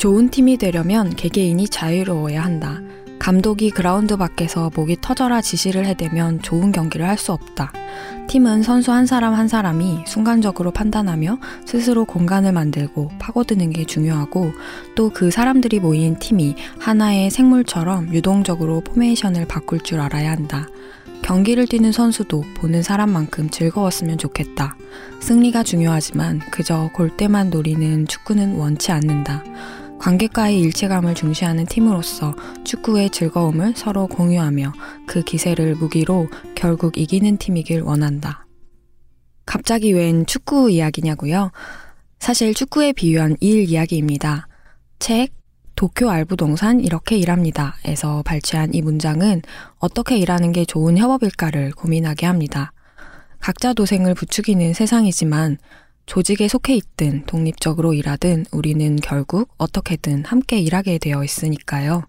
좋은 팀이 되려면 개개인이 자유로워야 한다. 감독이 그라운드 밖에서 목이 터져라 지시를 해대면 좋은 경기를 할 수 없다. 팀은 선수 한 사람 한 사람이 순간적으로 판단하며 스스로 공간을 만들고 파고드는 게 중요하고 또 그 사람들이 모인 팀이 하나의 생물처럼 유동적으로 포메이션을 바꿀 줄 알아야 한다. 경기를 뛰는 선수도 보는 사람만큼 즐거웠으면 좋겠다. 승리가 중요하지만 그저 골대만 노리는 축구는 원치 않는다. 관객과의 일체감을 중시하는 팀으로서 축구의 즐거움을 서로 공유하며 그 기세를 무기로 결국 이기는 팀이길 원한다. 갑자기 웬 축구 이야기냐고요? 사실 축구에 비유한 일 이야기입니다. 책, 도쿄 알부동산 이렇게 일합니다. 에서 발췌한 이 문장은 어떻게 일하는 게 좋은 협업일까를 고민하게 합니다. 각자 도생을 부추기는 세상이지만 조직에 속해 있든 독립적으로 일하든 우리는 결국 어떻게든 함께 일하게 되어 있으니까요.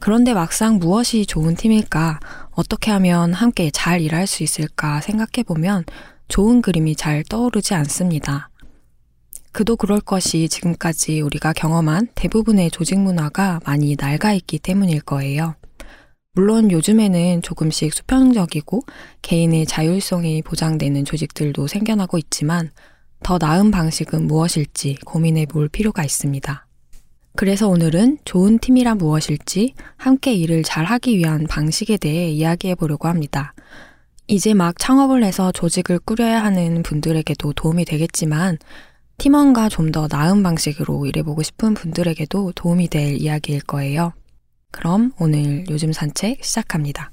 그런데 막상 무엇이 좋은 팀일까? 어떻게 하면 함께 잘 일할 수 있을까 생각해 보면 좋은 그림이 잘 떠오르지 않습니다. 그도 그럴 것이 지금까지 우리가 경험한 대부분의 조직 문화가 많이 낡아 있기 때문일 거예요. 물론 요즘에는 조금씩 수평적이고 개인의 자율성이 보장되는 조직들도 생겨나고 있지만 더 나은 방식은 무엇일지 고민해 볼 필요가 있습니다. 그래서 오늘은 좋은 팀이란 무엇일지 함께 일을 잘 하기 위한 방식에 대해 이야기해 보려고 합니다. 이제 막 창업을 해서 조직을 꾸려야 하는 분들에게도 도움이 되겠지만 팀원과 좀 더 나은 방식으로 일해보고 싶은 분들에게도 도움이 될 이야기일 거예요. 그럼 오늘 요즘 산책 시작합니다.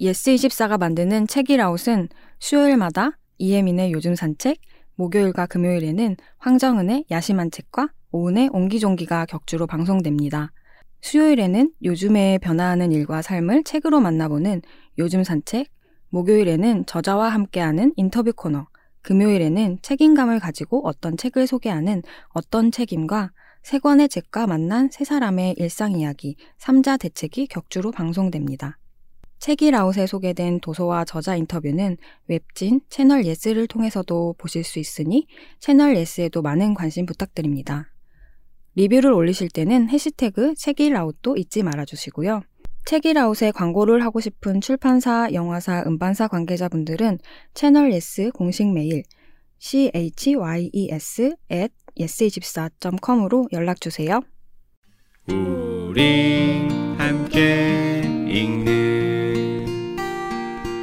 예스24가 만드는 책읽아웃은 수요일마다 이혜민의 요즘 산책, 목요일과 금요일에는 황정은의 야심한 책과 오은의 옹기종기가 격주로 방송됩니다. 수요일에는 요즘에 변화하는 일과 삶을 책으로 만나보는 요즘 산책, 목요일에는 저자와 함께하는 인터뷰 코너, 금요일에는 책임감을 가지고 어떤 책을 소개하는 어떤 책임과 세 권의 책과 만난 세 사람의 일상 이야기, 삼자 대책이 격주로 방송됩니다. 책읽아웃에 소개된 도서와 저자 인터뷰는 웹진 채널 예스를 통해서도 보실 수 있으니 채널 예스에도 많은 관심 부탁드립니다. 리뷰를 올리실 때는 해시태그 책읽아웃도 잊지 말아주시고요. 책읽아웃에 광고를 하고 싶은 출판사, 영화사, 음반사 관계자분들은 채널 예스 공식 메일 chys at yes24.com으로 연락주세요. 우리 함께 읽는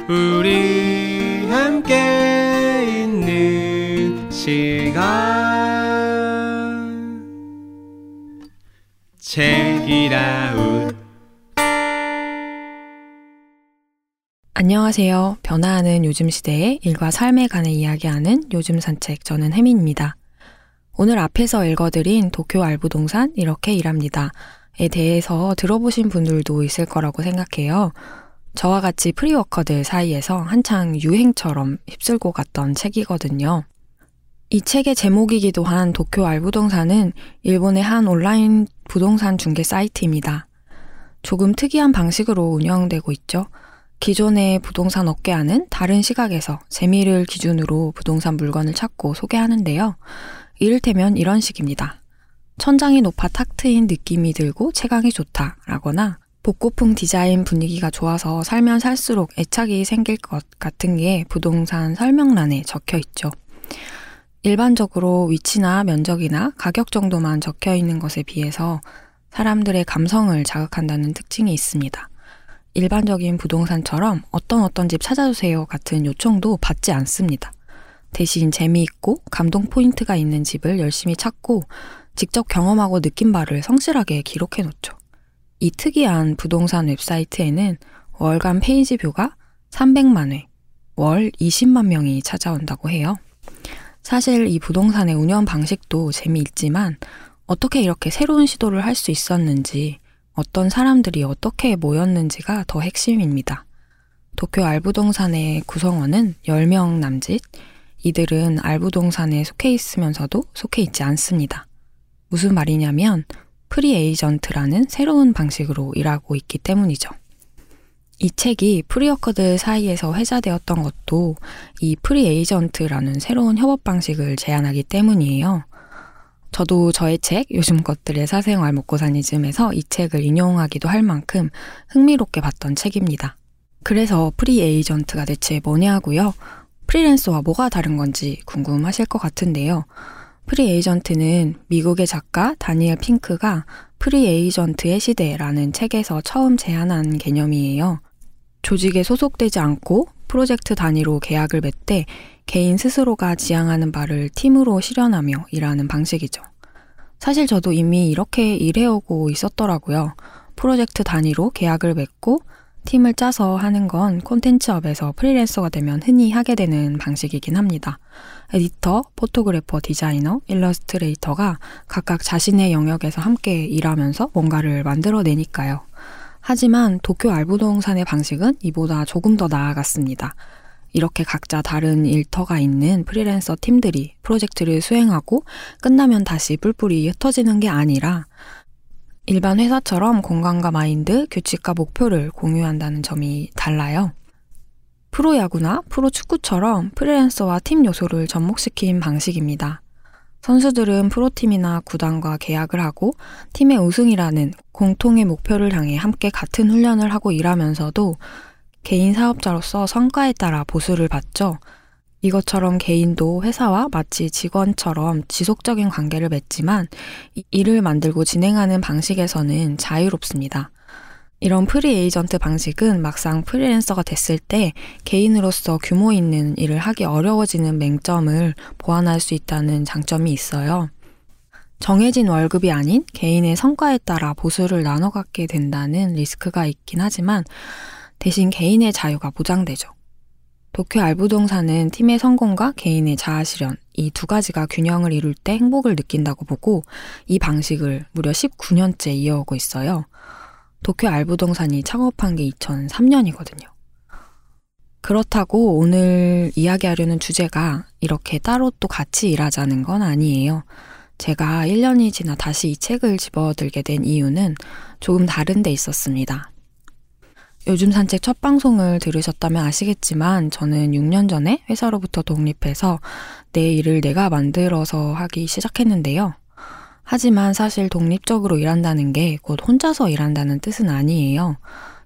우리 함께 있는 시간 책이라웃 안녕하세요. 변화하는 요즘 시대의 일과 삶에 관해 이야기하는 요즘 산책 저는 혜민입니다. 오늘 앞에서 읽어드린 도쿄 알부동산 이렇게 일합니다 에 대해서 들어보신 분들도 있을 거라고 생각해요. 저와 같이 프리워커들 사이에서 한창 유행처럼 휩쓸고 갔던 책이거든요. 이 책의 제목이기도 한 도쿄 알부동산은 일본의 한 온라인 부동산 중개 사이트입니다. 조금 특이한 방식으로 운영되고 있죠. 기존의 부동산 업계와는 다른 시각에서 재미를 기준으로 부동산 물건을 찾고 소개하는데요. 이를테면 이런 식입니다. 천장이 높아 탁 트인 느낌이 들고 체감이 좋다 라거나 복고풍 디자인 분위기가 좋아서 살면 살수록 애착이 생길 것 같은 게 부동산 설명란에 적혀 있죠. 일반적으로 위치나 면적이나 가격 정도만 적혀 있는 것에 비해서 사람들의 감성을 자극한다는 특징이 있습니다. 일반적인 부동산처럼 어떤 어떤 집 찾아주세요 같은 요청도 받지 않습니다. 대신 재미있고 감동 포인트가 있는 집을 열심히 찾고 직접 경험하고 느낀 바를 성실하게 기록해 놓죠. 이 특이한 부동산 웹사이트에는 월간 페이지 뷰가 300만 회, 월 20만 명이 찾아온다고 해요. 사실 이 부동산의 운영 방식도 재미있지만 어떻게 이렇게 새로운 시도를 할 수 있었는지, 어떤 사람들이 어떻게 모였는지가 더 핵심입니다. 도쿄 R부동산의 구성원은 10명 남짓, 이들은 R부동산에 속해 있으면서도 속해 있지 않습니다. 무슨 말이냐면 프리 에이전트라는 새로운 방식으로 일하고 있기 때문이죠. 이 책이 free worker들 사이에서 회자되었던 것도 이 프리 에이전트라는 새로운 협업 방식을 제안하기 때문이에요. 저도 저의 책 요즘 것들의 사생활 먹고 사니즘에서 이 책을 인용하기도 할 만큼 흥미롭게 봤던 책입니다. 그래서 프리 에이전트가 대체 뭐냐고요? 프리랜서와 뭐가 다른 건지 궁금하실 것 같은데요. 프리 에이전트는 미국의 작가 다니엘 핑크가 프리 에이전트의 시대라는 책에서 처음 제안한 개념이에요. 조직에 소속되지 않고 프로젝트 단위로 계약을 맺되 개인 스스로가 지향하는 바를 팀으로 실현하며 일하는 방식이죠. 사실 저도 이미 이렇게 일해오고 있었더라고요. 프로젝트 단위로 계약을 맺고 팀을 짜서 하는 건 콘텐츠업에서 프리랜서가 되면 흔히 하게 되는 방식이긴 합니다. 에디터, photographer, 디자이너, 일러스트레이터가 각각 자신의 영역에서 함께 일하면서 뭔가를 만들어내니까요. 하지만 도쿄 알부동산의 방식은 이보다 조금 더 나아갔습니다. 이렇게 각자 다른 일터가 있는 프리랜서 팀들이 프로젝트를 수행하고 끝나면 다시 뿔뿔이 흩어지는 게 아니라 일반 회사처럼 공간과 마인드, 규칙과 목표를 공유한다는 점이 달라요. 프로야구나 프로축구처럼 프리랜서와 팀 요소를 접목시킨 방식입니다. 선수들은 프로팀이나 구단과 계약을 하고 팀의 우승이라는 공통의 목표를 향해 함께 같은 훈련을 하고 일하면서도 개인 사업자로서 성과에 따라 보수를 받죠. 이것처럼 개인도 회사와 마치 직원처럼 지속적인 관계를 맺지만 일을 만들고 진행하는 방식에서는 자유롭습니다. 이런 프리 에이전트 방식은 막상 프리랜서가 됐을 때 개인으로서 규모 있는 일을 하기 어려워지는 맹점을 보완할 수 있다는 장점이 있어요. 정해진 월급이 아닌 개인의 성과에 따라 보수를 나눠 갖게 된다는 리스크가 있긴 하지만 대신 개인의 자유가 보장되죠. 도쿄 알부동산은 팀의 성공과 개인의 자아 실현, 이 두 가지가 균형을 이룰 때 행복을 느낀다고 보고 이 방식을 무려 19년째 이어오고 있어요. 도쿄 알부동산이 창업한 게 2003년이거든요. 그렇다고 오늘 이야기하려는 주제가 이렇게 따로 또 같이 일하자는 건 아니에요. 제가 1년이 지나 다시 이 책을 집어들게 된 이유는 조금 다른 데 있었습니다. 요즘 산책 첫 방송을 들으셨다면 아시겠지만 저는 6년 전에 회사로부터 독립해서 내 일을 내가 만들어서 하기 시작했는데요. 하지만 사실 독립적으로 일한다는 게 곧 혼자서 일한다는 뜻은 아니에요.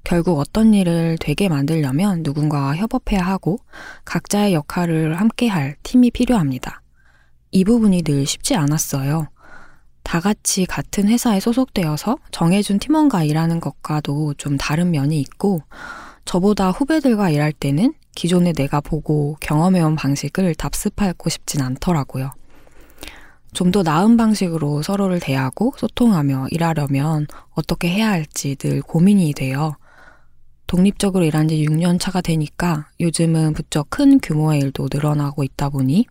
결국 어떤 일을 되게 만들려면 누군가와 협업해야 하고 각자의 역할을 함께 할 팀이 필요합니다. 이 부분이 늘 쉽지 않았어요. 다 같이 같은 회사에 소속되어서 정해준 팀원과 일하는 것과도 좀 다른 면이 있고, 저보다 후배들과 일할 때는 기존에 내가 보고 경험해온 방식을 답습하고 싶진 않더라고요. 좀 더 나은 방식으로 서로를 대하고 소통하며 일하려면 어떻게 해야 할지 늘 고민이 돼요. 독립적으로 일한 지 6년 차가 되니까 요즘은 부쩍 큰 규모의 일도 늘어나고 있다 보니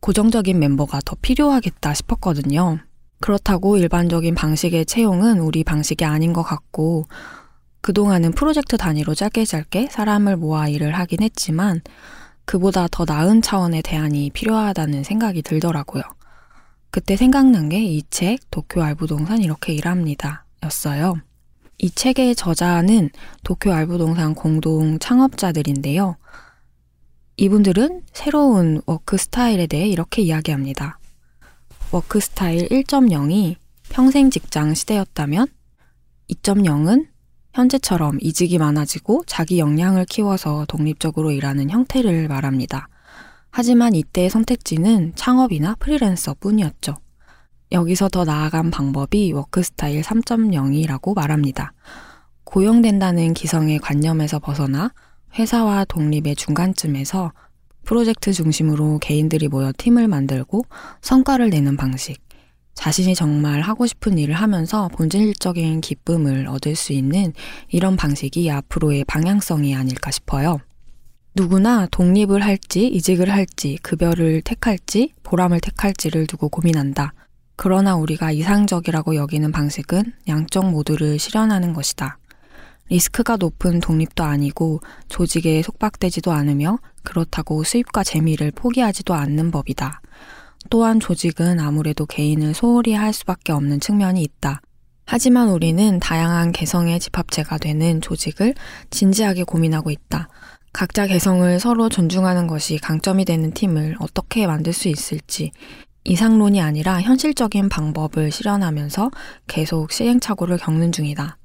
고정적인 멤버가 더 필요하겠다 싶었거든요. 그렇다고 일반적인 방식의 채용은 우리 방식이 아닌 것 같고, 그동안은 프로젝트 단위로 짧게 짧게 사람을 모아 일을 하긴 했지만, 그보다 더 나은 차원의 대안이 필요하다는 생각이 들더라고요. 그때 생각난 게 이 책, 도쿄 알부동산 이렇게 일합니다. 였어요. 이 책의 저자는 도쿄 알부동산 공동 창업자들인데요. 이분들은 새로운 work style에 대해 이렇게 이야기합니다. work style 1.0이 평생 직장 시대였다면 2.0은 현재처럼 이직이 많아지고 자기 역량을 키워서 독립적으로 일하는 형태를 말합니다. 하지만 이때의 선택지는 창업이나 프리랜서 뿐이었죠. 여기서 더 나아간 방법이 work style 3.0이라고 말합니다. 고용된다는 기성의 관념에서 벗어나 회사와 독립의 중간쯤에서 프로젝트 중심으로 개인들이 모여 팀을 만들고 성과를 내는 방식. 자신이 정말 하고 싶은 일을 하면서 본질적인 기쁨을 얻을 수 있는 이런 방식이 앞으로의 방향성이 아닐까 싶어요. 누구나 독립을 할지 이직을 할지 급여를 택할지 보람을 택할지를 두고 고민한다. 그러나 우리가 이상적이라고 여기는 방식은 양쪽 모두를 실현하는 것이다. 리스크가 높은 독립도 아니고 조직에 속박되지도 않으며 그렇다고 수입과 재미를 포기하지도 않는 법이다. 또한 조직은 아무래도 개인을 소홀히 할 수밖에 없는 측면이 있다. 하지만 우리는 다양한 개성의 집합체가 되는 조직을 진지하게 고민하고 있다. 각자 개성을 서로 존중하는 것이 강점이 되는 팀을 어떻게 만들 수 있을지, 이상론이 아니라 현실적인 방법을 실현하면서 계속 시행착오를 겪는 중이다.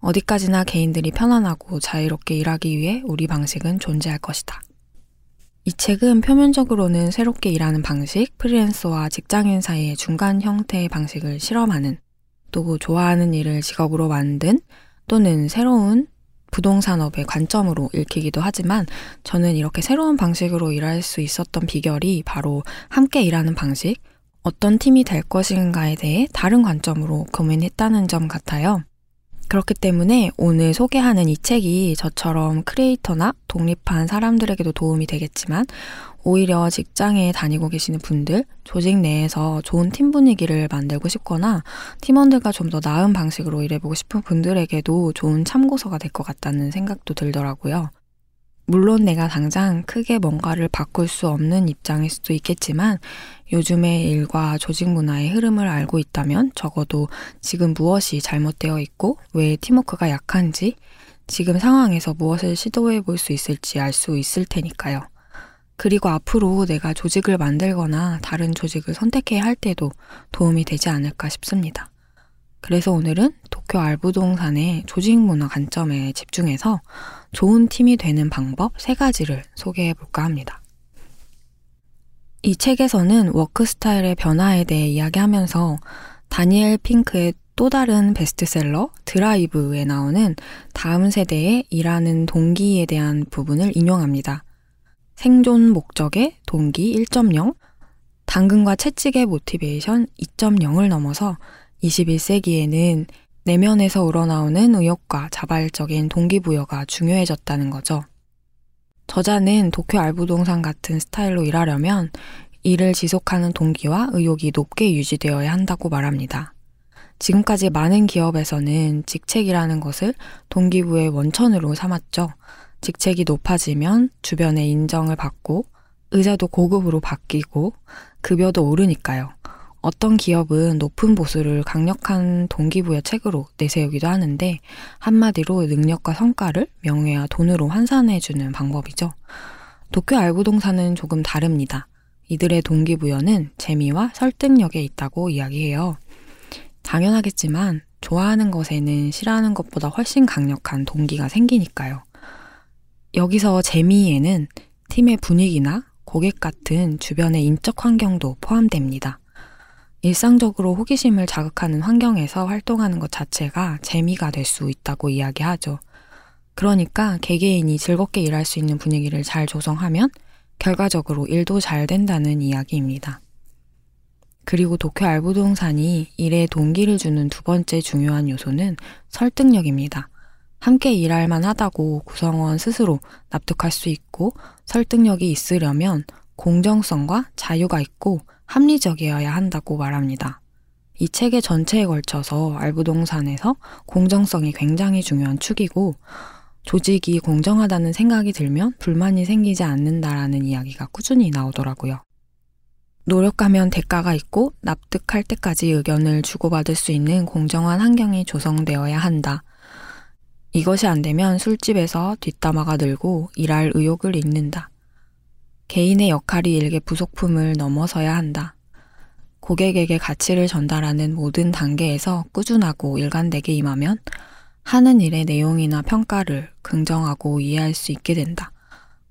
어디까지나 개인들이 편안하고 자유롭게 일하기 위해 우리 방식은 존재할 것이다. 이 책은 표면적으로는 새롭게 일하는 방식, 프리랜서와 직장인 사이의 중간 형태의 방식을 실험하는, 또 좋아하는 일을 직업으로 만든, 또는 새로운 부동산업의 관점으로 읽히기도 하지만 저는 이렇게 새로운 방식으로 일할 수 있었던 비결이 바로 함께 일하는 방식, 어떤 팀이 될 것인가에 대해 다른 관점으로 고민했다는 점 같아요. 그렇기 때문에 오늘 소개하는 이 책이 저처럼 크리에이터나 독립한 사람들에게도 도움이 되겠지만 오히려 직장에 다니고 계시는 분들, 조직 내에서 좋은 팀 분위기를 만들고 싶거나 팀원들과 좀 더 나은 방식으로 일해보고 싶은 분들에게도 좋은 참고서가 될 것 같다는 생각도 들더라고요. 물론 내가 당장 크게 뭔가를 바꿀 수 없는 입장일 수도 있겠지만 요즘의 일과 조직 문화의 흐름을 알고 있다면 적어도 지금 무엇이 잘못되어 있고 왜 팀워크가 약한지 지금 상황에서 무엇을 시도해 볼 수 있을지 알 수 있을 테니까요. 그리고 앞으로 내가 조직을 만들거나 다른 조직을 선택해야 할 때도 도움이 되지 않을까 싶습니다. 그래서 오늘은 도쿄 알부동산의 조직 문화 관점에 집중해서 좋은 팀이 되는 방법 세 가지를 소개해 볼까 합니다. 이 책에서는 work style의 변화에 대해 이야기하면서 다니엘 핑크의 또 다른 베스트셀러 드라이브에 나오는 다음 세대의 일하는 동기에 대한 부분을 인용합니다. 생존 목적의 동기 1.0, 당근과 채찍의 motivation 2.0을 넘어서 21세기에는 내면에서 우러나오는 의욕과 자발적인 동기부여가 중요해졌다는 거죠. 저자는 도쿄 알부동산 같은 스타일로 일하려면 일을 지속하는 동기와 의욕이 높게 유지되어야 한다고 말합니다. 지금까지 많은 기업에서는 직책이라는 것을 동기부의 원천으로 삼았죠. 직책이 높아지면 주변의 인정을 받고 의자도 고급으로 바뀌고 급여도 오르니까요. 어떤 기업은 높은 보수를 강력한 동기부여 책으로 내세우기도 하는데 한마디로 능력과 성과를 명예와 돈으로 환산해주는 방법이죠. 도쿄 알부동산은 조금 다릅니다. 이들의 동기부여는 재미와 설득력에 있다고 이야기해요. 당연하겠지만 좋아하는 것에는 싫어하는 것보다 훨씬 강력한 동기가 생기니까요. 여기서 재미에는 팀의 분위기나 고객 같은 주변의 인적 환경도 포함됩니다. 일상적으로 호기심을 자극하는 환경에서 활동하는 것 자체가 재미가 될 수 있다고 이야기하죠. 그러니까 개개인이 즐겁게 일할 수 있는 분위기를 잘 조성하면 결과적으로 일도 잘 된다는 이야기입니다. 그리고 도쿄 알부동산이 일에 동기를 주는 두 번째 중요한 요소는 설득력입니다. 함께 일할 만하다고 구성원 스스로 납득할 수 있고 설득력이 있으려면 공정성과 자유가 있고 합리적이어야 한다고 말합니다. 이 책의 전체에 걸쳐서 알부동산에서 공정성이 굉장히 중요한 축이고 조직이 공정하다는 생각이 들면 불만이 생기지 않는다라는 이야기가 꾸준히 나오더라고요. 노력하면 대가가 있고 납득할 때까지 의견을 주고받을 수 있는 공정한 환경이 조성되어야 한다. 이것이 안 되면 술집에서 뒷담화가 늘고 일할 의욕을 잃는다. 개인의 역할이 일개 부속품을 넘어서야 한다. 고객에게 가치를 전달하는 모든 단계에서 꾸준하고 일관되게 임하면 하는 일의 내용이나 평가를 긍정하고 이해할 수 있게 된다.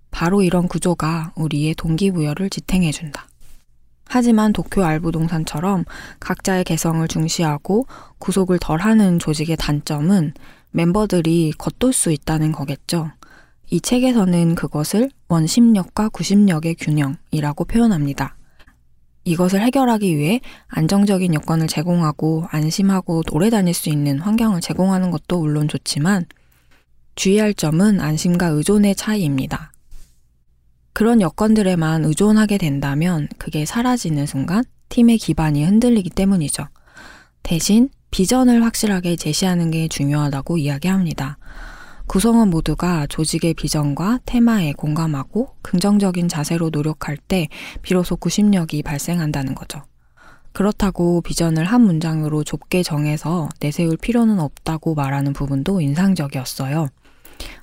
바로 이런 구조가 우리의 동기부여를 지탱해준다. 하지만 도쿄 알부동산처럼 각자의 개성을 중시하고 구속을 덜 하는 조직의 단점은 멤버들이 겉돌 수 있다는 거겠죠. 이 책에서는 그것을 원심력과 구심력의 균형이라고 표현합니다. 이것을 해결하기 위해 안정적인 여건을 제공하고 안심하고 오래 다닐 수 있는 환경을 제공하는 것도 물론 좋지만 주의할 점은 안심과 의존의 차이입니다. 그런 여건들에만 의존하게 된다면 그게 사라지는 순간 팀의 기반이 흔들리기 때문이죠. 대신 비전을 확실하게 제시하는 게 중요하다고 이야기합니다. 구성원 모두가 조직의 비전과 테마에 공감하고 긍정적인 자세로 노력할 때 비로소 구심력이 발생한다는 거죠. 그렇다고 비전을 한 문장으로 좁게 정해서 내세울 필요는 없다고 말하는 부분도 인상적이었어요.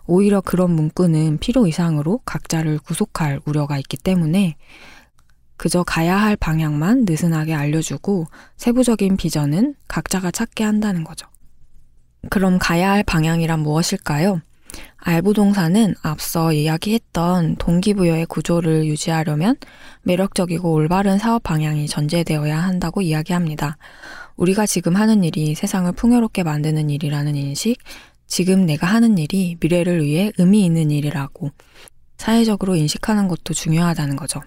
오히려 그런 문구는 필요 이상으로 각자를 구속할 우려가 있기 때문에 그저 가야 할 방향만 느슨하게 알려주고 세부적인 비전은 각자가 찾게 한다는 거죠. 그럼 가야 할 방향이란 무엇일까요? 알부동산은 앞서 이야기했던 동기부여의 구조를 유지하려면 매력적이고 올바른 사업 방향이 전제되어야 한다고 이야기합니다. 우리가 지금 하는 일이 세상을 풍요롭게 만드는 일이라는 인식, 지금 내가 하는 일이 미래를 위해 의미 있는 일이라고 사회적으로 인식하는 것도 중요하다는 거죠.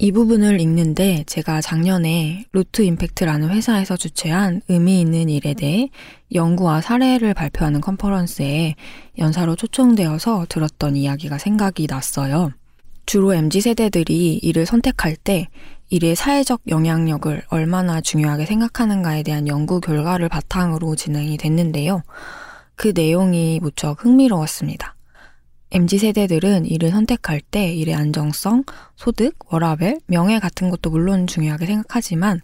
이 부분을 읽는데 제가 작년에 루트 임팩트라는 회사에서 주최한 의미 있는 일에 대해 연구와 사례를 발표하는 컨퍼런스에 연사로 초청되어서 들었던 이야기가 생각이 났어요. 주로 MZ세대들이 일을 선택할 때 일의 사회적 영향력을 얼마나 중요하게 생각하는가에 대한 연구 결과를 바탕으로 진행이 됐는데요. 그 내용이 무척 흥미로웠습니다. MZ세대들은 일을 선택할 때 일의 안정성, 소득, 워라벨, 명예 같은 것도 물론 중요하게 생각하지만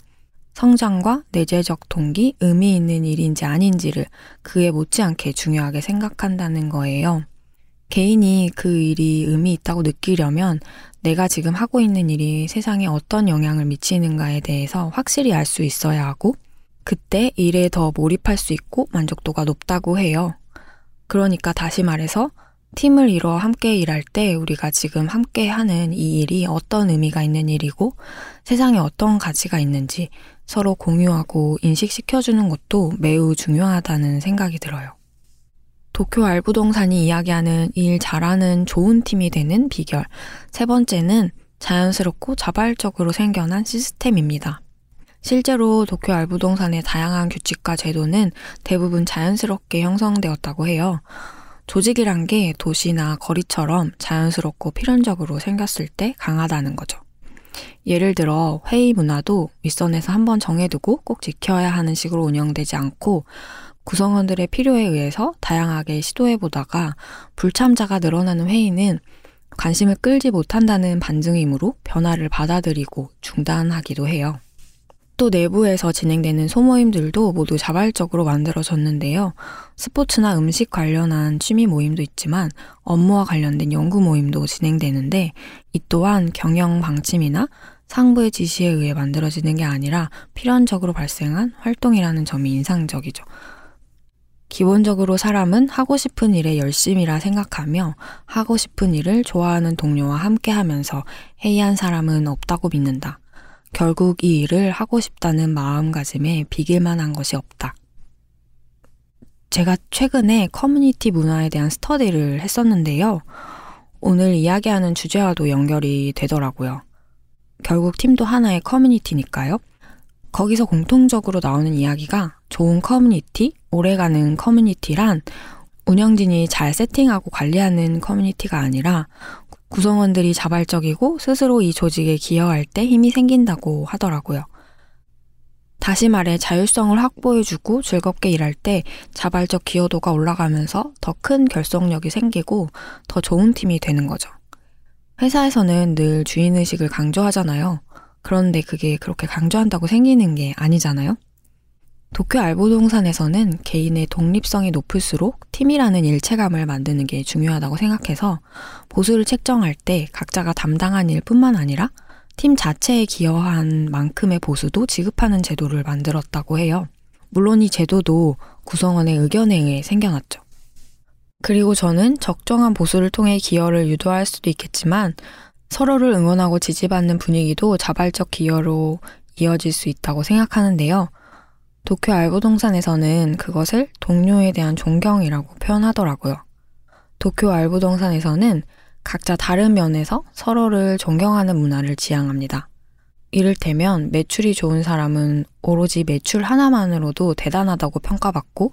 성장과 내재적 동기, 의미 있는 일인지 아닌지를 그에 못지않게 중요하게 생각한다는 거예요. 개인이 그 일이 의미 있다고 느끼려면 내가 지금 하고 있는 일이 세상에 어떤 영향을 미치는가에 대해서 확실히 알 수 있어야 하고 그때 일에 더 몰입할 수 있고 만족도가 높다고 해요. 그러니까 다시 말해서 팀을 이뤄 함께 일할 때 우리가 지금 함께 하는 이 일이 어떤 의미가 있는 일이고 세상에 어떤 가치가 있는지 서로 공유하고 인식시켜주는 것도 매우 중요하다는 생각이 들어요. 도쿄 알부동산이 이야기하는 일 잘하는 좋은 팀이 되는 비결. 세 번째는 자연스럽고 자발적으로 생겨난 시스템입니다. 실제로 도쿄 알부동산의 다양한 규칙과 제도는 대부분 자연스럽게 형성되었다고 해요. 조직이란 게 도시나 거리처럼 자연스럽고 필연적으로 생겼을 때 강하다는 거죠. 예를 들어 회의 문화도 윗선에서 한번 정해두고 꼭 지켜야 하는 식으로 운영되지 않고 구성원들의 필요에 의해서 다양하게 시도해보다가 불참자가 늘어나는 회의는 관심을 끌지 못한다는 반증이므로 변화를 받아들이고 중단하기도 해요. 또 내부에서 진행되는 소모임들도 모두 자발적으로 만들어졌는데요. 스포츠나 음식 관련한 취미 모임도 있지만 업무와 관련된 연구 모임도 진행되는데 이 또한 경영 방침이나 상부의 지시에 의해 만들어지는 게 아니라 필연적으로 발생한 활동이라는 점이 인상적이죠. 기본적으로 사람은 하고 싶은 일에 열심이라 생각하며 하고 싶은 일을 좋아하는 동료와 함께 하면서 해이한 사람은 없다고 믿는다. 결국 이 일을 하고 싶다는 마음가짐에 비길만 한 것이 없다. 제가 최근에 커뮤니티 문화에 대한 스터디를 했었는데요. 오늘 이야기하는 주제와도 연결이 되더라고요. 결국 팀도 하나의 커뮤니티니까요. 거기서 공통적으로 나오는 이야기가 좋은 커뮤니티, 오래가는 커뮤니티란 운영진이 잘 세팅하고 관리하는 커뮤니티가 아니라 구성원들이 자발적이고 스스로 이 조직에 기여할 때 힘이 생긴다고 하더라고요. 다시 말해 자율성을 확보해주고 즐겁게 일할 때 자발적 기여도가 올라가면서 더 큰 결속력이 생기고 더 좋은 팀이 되는 거죠. 회사에서는 늘 주인의식을 강조하잖아요. 그런데 그게 그렇게 강조한다고 생기는 게 아니잖아요. 도쿄 알보동산에서는 개인의 독립성이 높을수록 팀이라는 일체감을 만드는 게 중요하다고 생각해서 보수를 책정할 때 각자가 담당한 일뿐만 아니라 팀 자체에 기여한 만큼의 보수도 지급하는 제도를 만들었다고 해요. 물론 이 제도도 구성원의 의견에 의해 생겨났죠. 그리고 저는 적정한 보수를 통해 기여를 유도할 수도 있겠지만 서로를 응원하고 지지받는 분위기도 자발적 기여로 이어질 수 있다고 생각하는데요. 도쿄 알부동산에서는 그것을 동료에 대한 존경이라고 표현하더라고요. 도쿄 알부동산에서는 각자 다른 면에서 서로를 존경하는 문화를 지향합니다. 이를테면 매출이 좋은 사람은 오로지 매출 하나만으로도 대단하다고 평가받고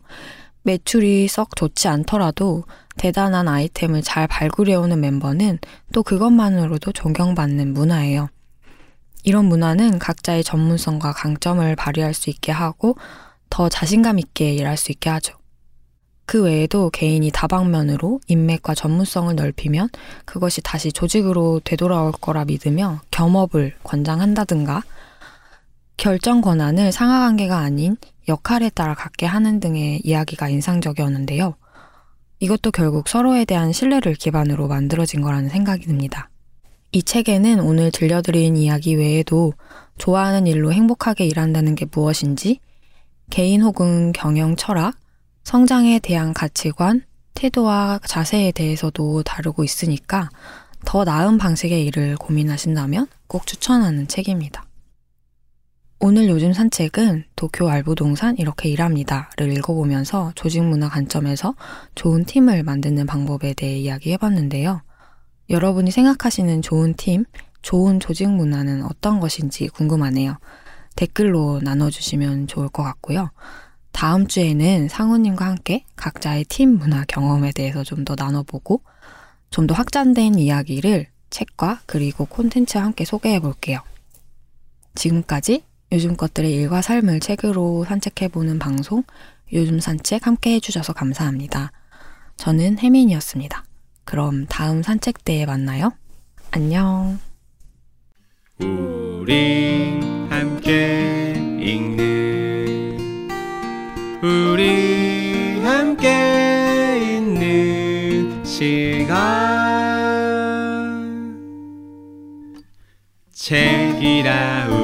매출이 썩 좋지 않더라도 대단한 아이템을 잘 발굴해오는 멤버는 또 그것만으로도 존경받는 문화예요. 이런 문화는 각자의 전문성과 강점을 발휘할 수 있게 하고 더 자신감 있게 일할 수 있게 하죠. 그 외에도 개인이 다방면으로 인맥과 전문성을 넓히면 그것이 다시 조직으로 되돌아올 거라 믿으며 겸업을 권장한다든가 결정 권한을 상하 관계가 아닌 역할에 따라 갖게 하는 등의 이야기가 인상적이었는데요. 이것도 결국 서로에 대한 신뢰를 기반으로 만들어진 거라는 생각이 듭니다. 이 책에는 오늘 들려드린 이야기 외에도 좋아하는 일로 행복하게 일한다는 게 무엇인지, 개인 혹은 경영 철학, 성장에 대한 가치관, 태도와 자세에 대해서도 다루고 있으니까 더 나은 방식의 일을 고민하신다면 꼭 추천하는 책입니다. 오늘 요즘 산 책은 도쿄 알부동산 이렇게 일합니다를 읽어보면서 조직 문화 관점에서 좋은 팀을 만드는 방법에 대해 이야기해봤는데요. 여러분이 생각하시는 좋은 팀, 좋은 조직 문화는 어떤 것인지 궁금하네요. 댓글로 나눠주시면 좋을 것 같고요. 다음 주에는 상우님과 함께 각자의 팀 문화 경험에 대해서 좀 더 나눠보고 좀 더 확장된 이야기를 책과 그리고 콘텐츠와 함께 소개해 볼게요. 지금까지 요즘 것들의 일과 삶을 책으로 산책해보는 방송 요즘 산책 함께 해주셔서 감사합니다. 저는 혜민이었습니다. 그럼 다음 산책 때에 만나요. 안녕. 우리 함께 읽는 우리 함께 있는 시간 책이라우